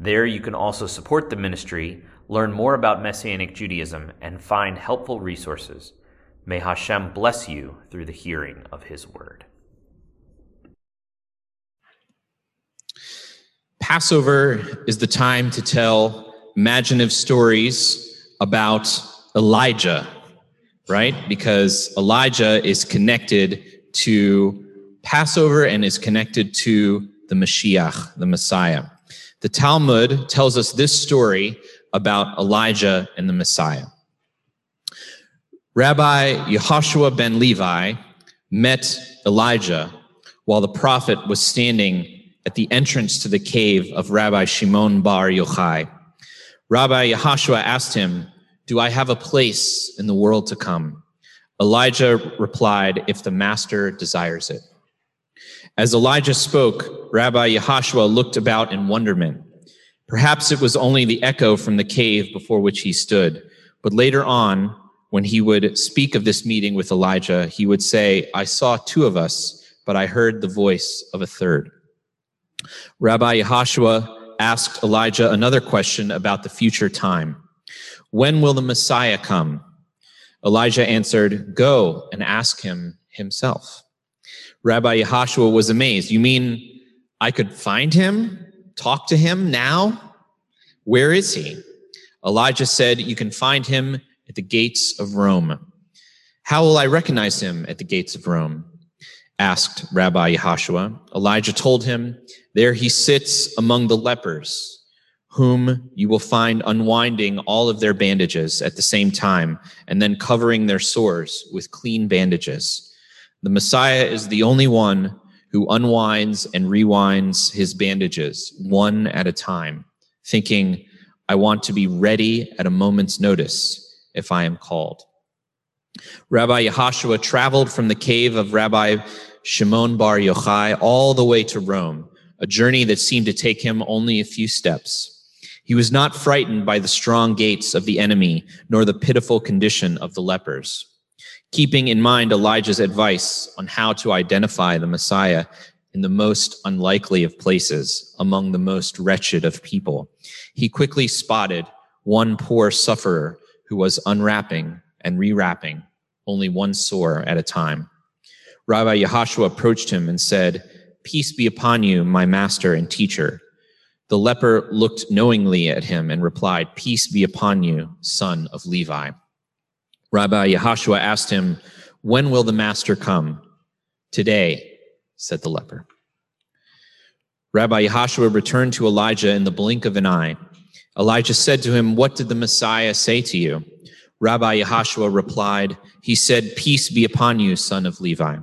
There you can also support the ministry, learn more about Messianic Judaism, and find helpful resources. May Hashem bless you through the hearing of his word. Passover is the time to tell imaginative stories about Elijah, right? Because Elijah is connected to Passover and is connected to the Mashiach, the Messiah. The Talmud tells us this story about Elijah and the Messiah. Rabbi Yehoshua ben Levi met Elijah while the prophet was standing at the entrance to the cave of Rabbi Shimon bar Yochai. Rabbi Yehoshua asked him, Do I have a place in the world to come? Elijah replied, If the master desires it. As Elijah spoke, Rabbi Yehoshua looked about in wonderment. Perhaps it was only the echo from the cave before which he stood. But later on, when he would speak of this meeting with Elijah, he would say, I saw two of us, but I heard the voice of a third. Rabbi Yehoshua asked Elijah another question about the future time. When will the Messiah come? Elijah answered, Go and ask him himself. Rabbi Yehoshua was amazed. You mean I could find him, talk to him now? Where is he? Elijah said, You can find him at the gates of Rome. How will I recognize him at the gates of Rome? asked Rabbi Yehoshua. Elijah told him, There he sits among the lepers, whom you will find unwinding all of their bandages at the same time, and then covering their sores with clean bandages. The Messiah is the only one who unwinds and rewinds his bandages one at a time, thinking, I want to be ready at a moment's notice if I am called. Rabbi Yehoshua traveled from the cave of Rabbi Shimon bar Yochai all the way to Rome, a journey that seemed to take him only a few steps. He was not frightened by the strong gates of the enemy, nor the pitiful condition of the lepers keeping in mind Elijah's advice on how to identify the Messiah in the most unlikely of places among the most wretched of people. He quickly spotted one poor sufferer who was unwrapping and rewrapping only one sore at a time. Rabbi Yehoshua approached him and said, Peace be upon you, my master and teacher. The leper looked knowingly at him and replied, Peace be upon you, son of Levi. Rabbi Yehoshua asked him, When will the master come? Today, said the leper. Rabbi Yehoshua returned to Elijah in the blink of an eye. Elijah said to him, What did the Messiah say to you? Rabbi Yehoshua replied, He said, Peace be upon you, son of Levi.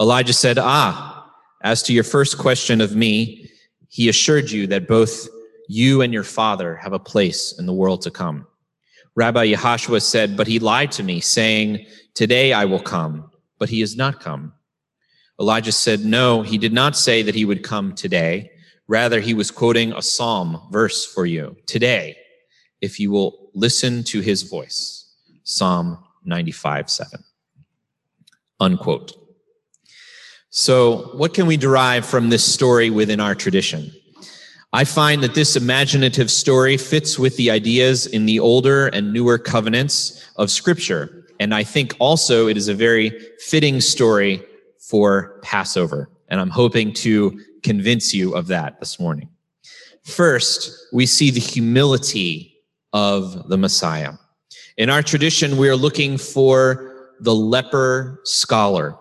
Elijah said, Ah, as to your first question of me, he assured you that both you and your father have a place in the world to come. Rabbi Yehoshua said, But he lied to me, saying, Today I will come, but he has not come. Elijah said, No, he did not say that he would come today. Rather, he was quoting a psalm verse for you. Today, if you will listen to his voice. Psalm 95 7. Unquote. So, what can we derive from this story within our tradition? I find that this imaginative story fits with the ideas in the older and newer covenants of Scripture. And I think also it is a very fitting story for Passover. And I'm hoping to convince you of that this morning. First, we see the humility of the Messiah. In our tradition, we are looking for the leper scholar.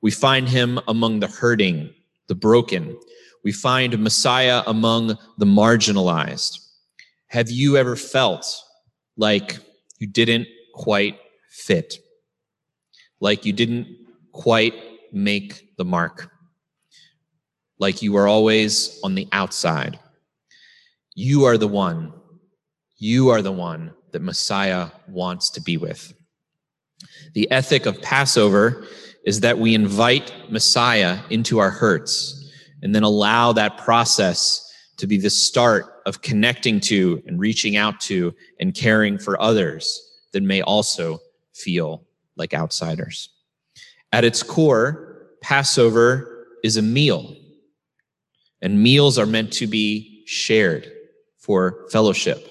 We find him among the hurting, the broken, we find Messiah among the marginalized. Have you ever felt like you didn't quite fit? Like you didn't quite make the mark? Like you were always on the outside? You are the one. You are the one that Messiah wants to be with. The ethic of Passover is that we invite Messiah into our hurts and then allow that process to be the start of connecting to and reaching out to and caring for others that may also feel like outsiders. At its core, Passover is a meal, and meals are meant to be shared for fellowship.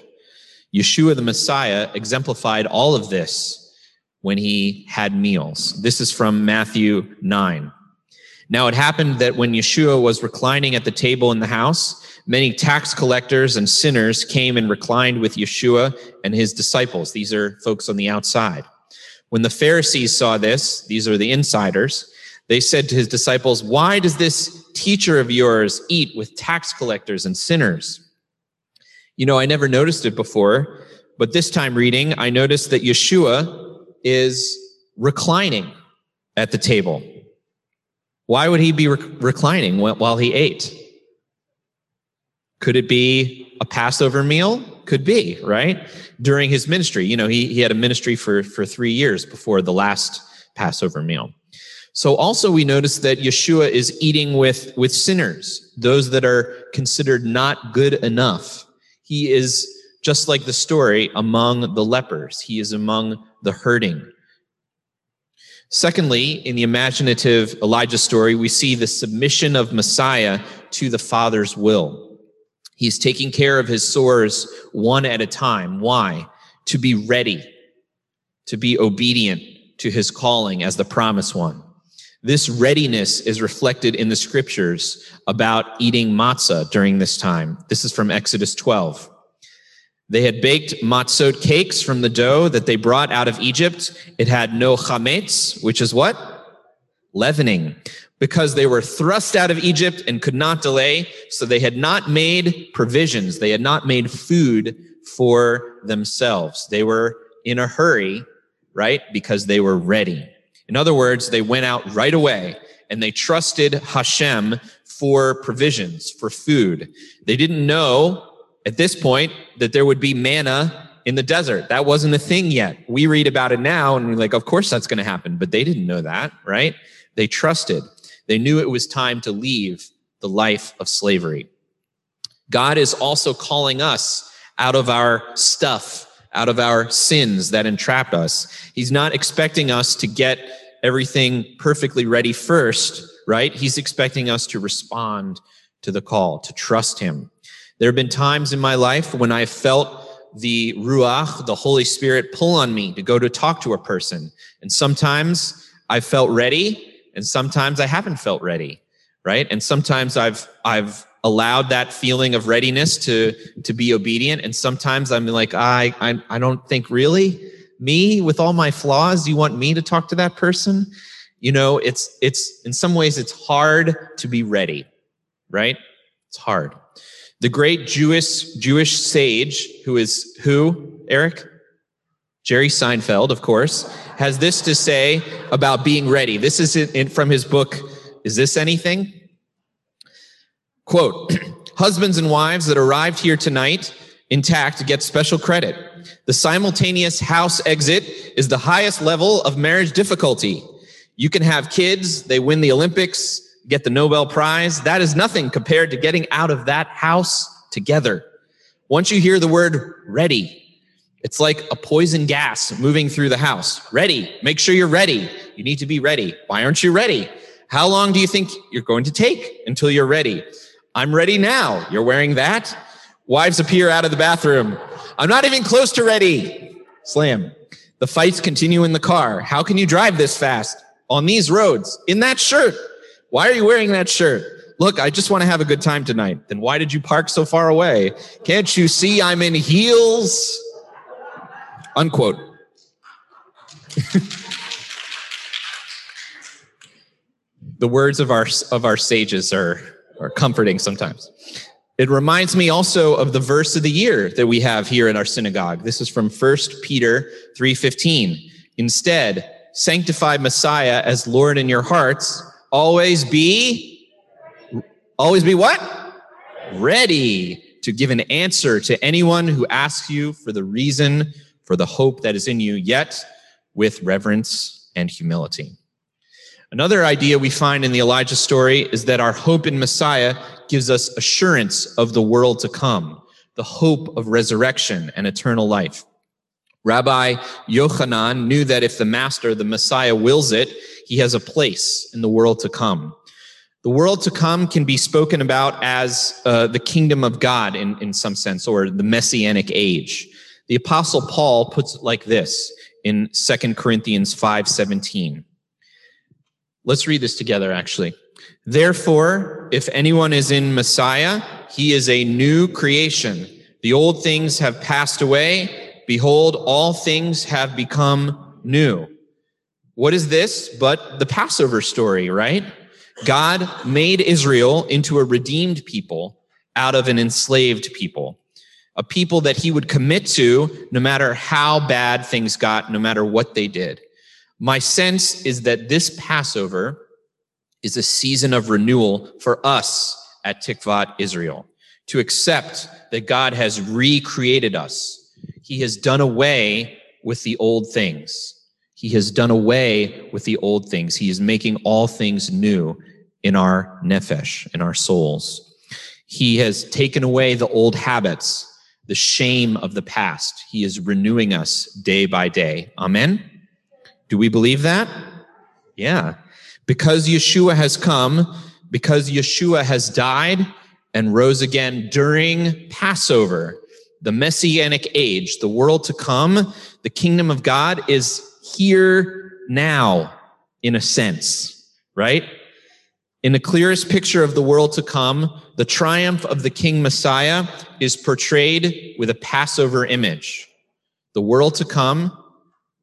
Yeshua the Messiah exemplified all of this when he had meals. This is from Matthew 9. Now it happened that when Yeshua was reclining at the table in the house, many tax collectors and sinners came and reclined with Yeshua and his disciples. These are folks on the outside. When the Pharisees saw this, these are the insiders, they said to his disciples, Why does this teacher of yours eat with tax collectors and sinners? You know, I never noticed it before, but this time reading, I noticed that Yeshua is reclining at the table. Why would he be rec- reclining while he ate? Could it be a Passover meal? Could be, right? During his ministry. You know, he, he had a ministry for, for three years before the last Passover meal. So also we notice that Yeshua is eating with, with sinners, those that are considered not good enough. He is just like the story among the lepers. He is among the hurting. Secondly, in the imaginative Elijah story, we see the submission of Messiah to the Father's will. He's taking care of his sores one at a time. Why? To be ready, to be obedient to his calling as the promised one. This readiness is reflected in the scriptures about eating matzah during this time. This is from Exodus 12. They had baked matzot cakes from the dough that they brought out of Egypt. It had no chametz, which is what? Leavening because they were thrust out of Egypt and could not delay. So they had not made provisions. They had not made food for themselves. They were in a hurry, right? Because they were ready. In other words, they went out right away and they trusted Hashem for provisions, for food. They didn't know at this point that there would be manna in the desert. That wasn't a thing yet. We read about it now and we're like, of course that's going to happen. But they didn't know that, right? They trusted. They knew it was time to leave the life of slavery. God is also calling us out of our stuff, out of our sins that entrapped us. He's not expecting us to get everything perfectly ready first, right? He's expecting us to respond to the call, to trust Him. There have been times in my life when I felt the Ruach, the Holy Spirit, pull on me to go to talk to a person. And sometimes I felt ready and sometimes I haven't felt ready, right? And sometimes I've I've allowed that feeling of readiness to to be obedient, and sometimes I'm like, I I, I don't think really me with all my flaws. You want me to talk to that person? You know, it's it's in some ways it's hard to be ready, right? It's hard. The great Jewish Jewish sage who is who Eric Jerry Seinfeld, of course, has this to say about being ready. This is in, from his book, Is This Anything? Quote Husbands and wives that arrived here tonight intact get special credit. The simultaneous house exit is the highest level of marriage difficulty. You can have kids, they win the Olympics, get the Nobel Prize. That is nothing compared to getting out of that house together. Once you hear the word ready, it's like a poison gas moving through the house. Ready. Make sure you're ready. You need to be ready. Why aren't you ready? How long do you think you're going to take until you're ready? I'm ready now. You're wearing that? Wives appear out of the bathroom. I'm not even close to ready. Slam. The fights continue in the car. How can you drive this fast on these roads in that shirt? Why are you wearing that shirt? Look, I just want to have a good time tonight. Then why did you park so far away? Can't you see I'm in heels? Unquote. the words of our of our sages are are comforting sometimes. It reminds me also of the verse of the year that we have here in our synagogue. This is from 1 Peter 3:15. Instead, sanctify Messiah as Lord in your hearts. Always be always be what? Ready to give an answer to anyone who asks you for the reason for the hope that is in you, yet with reverence and humility. Another idea we find in the Elijah story is that our hope in Messiah gives us assurance of the world to come, the hope of resurrection and eternal life. Rabbi Yochanan knew that if the master, the Messiah, wills it, he has a place in the world to come. The world to come can be spoken about as uh, the kingdom of God in, in some sense, or the messianic age. The apostle Paul puts it like this in 2 Corinthians 5 17. Let's read this together, actually. Therefore, if anyone is in Messiah, he is a new creation. The old things have passed away. Behold, all things have become new. What is this but the Passover story, right? God made Israel into a redeemed people out of an enslaved people, a people that he would commit to no matter how bad things got, no matter what they did. My sense is that this Passover is a season of renewal for us at Tikvat Israel to accept that God has recreated us. He has done away with the old things. He has done away with the old things. He is making all things new in our nefesh, in our souls. He has taken away the old habits, the shame of the past. He is renewing us day by day. Amen. Do we believe that? Yeah. Because Yeshua has come, because Yeshua has died and rose again during Passover, the messianic age, the world to come, the kingdom of God is here now, in a sense, right? In the clearest picture of the world to come, the triumph of the King Messiah is portrayed with a Passover image. The world to come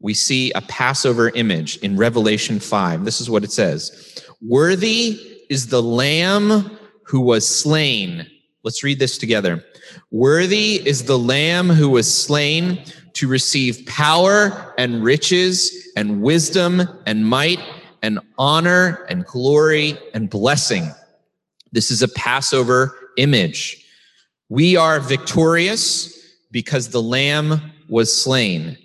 we see a Passover image in Revelation 5. This is what it says Worthy is the Lamb who was slain. Let's read this together. Worthy is the Lamb who was slain to receive power and riches and wisdom and might and honor and glory and blessing. This is a Passover image. We are victorious because the Lamb was slain.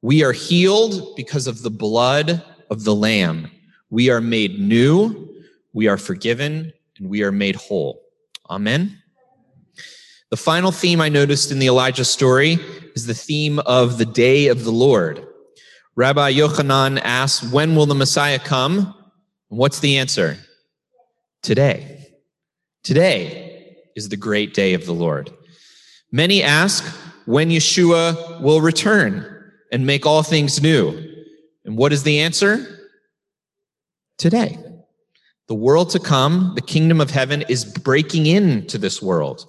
We are healed because of the blood of the Lamb. We are made new, we are forgiven, and we are made whole. Amen. The final theme I noticed in the Elijah story is the theme of the day of the Lord. Rabbi Yochanan asks, When will the Messiah come? And what's the answer? Today. Today is the great day of the Lord. Many ask when Yeshua will return and make all things new. And what is the answer? Today. The world to come, the kingdom of heaven is breaking into this world.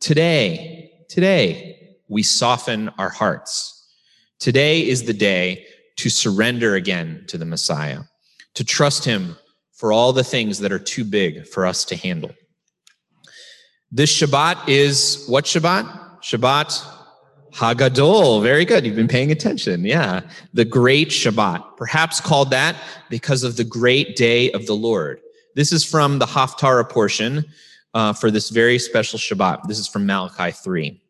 Today, today, we soften our hearts. Today is the day to surrender again to the Messiah, to trust him for all the things that are too big for us to handle. This Shabbat is what Shabbat? Shabbat Hagadol, very good. You've been paying attention. Yeah. The great Shabbat, perhaps called that because of the great day of the Lord. This is from the Haftarah portion uh, for this very special Shabbat. This is from Malachi 3.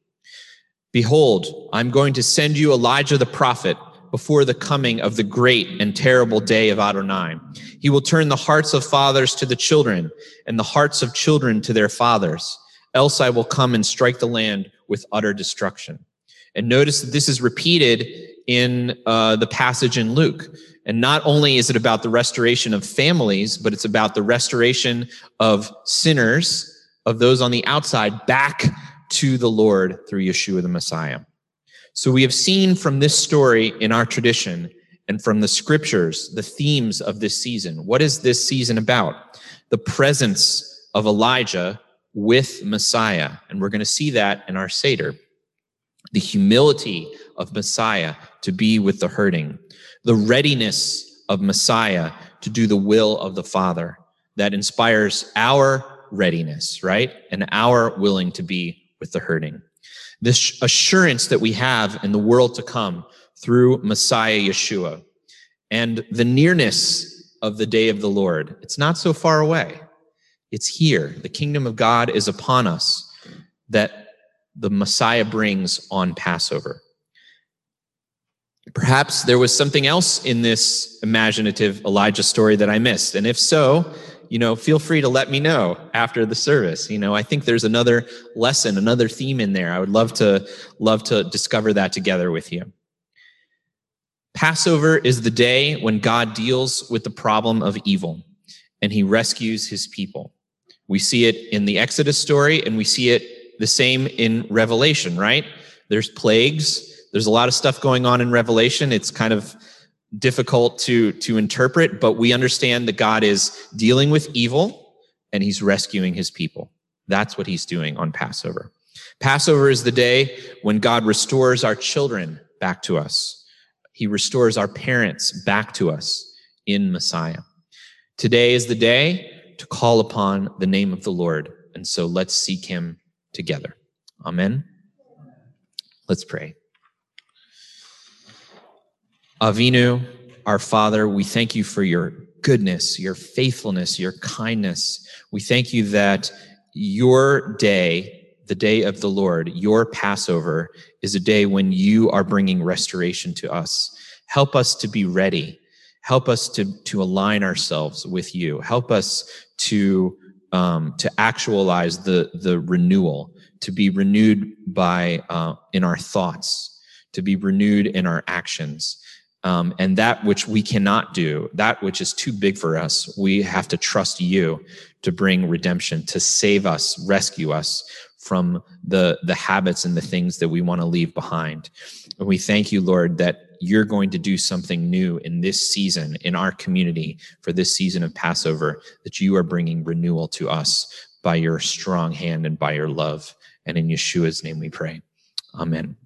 Behold, I'm going to send you Elijah the prophet before the coming of the great and terrible day of Adonai. He will turn the hearts of fathers to the children and the hearts of children to their fathers. Else I will come and strike the land with utter destruction. And notice that this is repeated in uh, the passage in Luke. And not only is it about the restoration of families, but it's about the restoration of sinners, of those on the outside, back to the Lord through Yeshua the Messiah. So we have seen from this story in our tradition and from the scriptures the themes of this season. What is this season about? The presence of Elijah with Messiah. And we're going to see that in our Seder the humility of Messiah to be with the hurting, the readiness of Messiah to do the will of the Father that inspires our readiness, right? And our willing to be with the hurting. This assurance that we have in the world to come through Messiah Yeshua and the nearness of the day of the Lord. It's not so far away. It's here. The kingdom of God is upon us that the Messiah brings on Passover. Perhaps there was something else in this imaginative Elijah story that I missed. And if so, you know, feel free to let me know after the service. You know, I think there's another lesson, another theme in there. I would love to love to discover that together with you. Passover is the day when God deals with the problem of evil and he rescues his people. We see it in the Exodus story and we see it the same in Revelation, right? There's plagues, there's a lot of stuff going on in Revelation. It's kind of difficult to to interpret, but we understand that God is dealing with evil and he's rescuing his people. That's what he's doing on Passover. Passover is the day when God restores our children back to us. He restores our parents back to us in Messiah. Today is the day to call upon the name of the Lord. And so let's seek him together. Amen. Let's pray. Avinu, our Father, we thank you for your goodness, your faithfulness, your kindness. We thank you that your day, the day of the Lord, your Passover, is a day when you are bringing restoration to us. Help us to be ready. Help us to, to align ourselves with you. Help us to, um, to actualize the, the renewal, to be renewed by, uh, in our thoughts, to be renewed in our actions um, and that which we cannot do, that which is too big for us, we have to trust you to bring redemption, to save us, rescue us from the, the habits and the things that we want to leave behind. And we thank you, Lord, that you're going to do something new in this season, in our community, for this season of Passover, that you are bringing renewal to us by your strong hand and by your love. And in Yeshua's name we pray. Amen.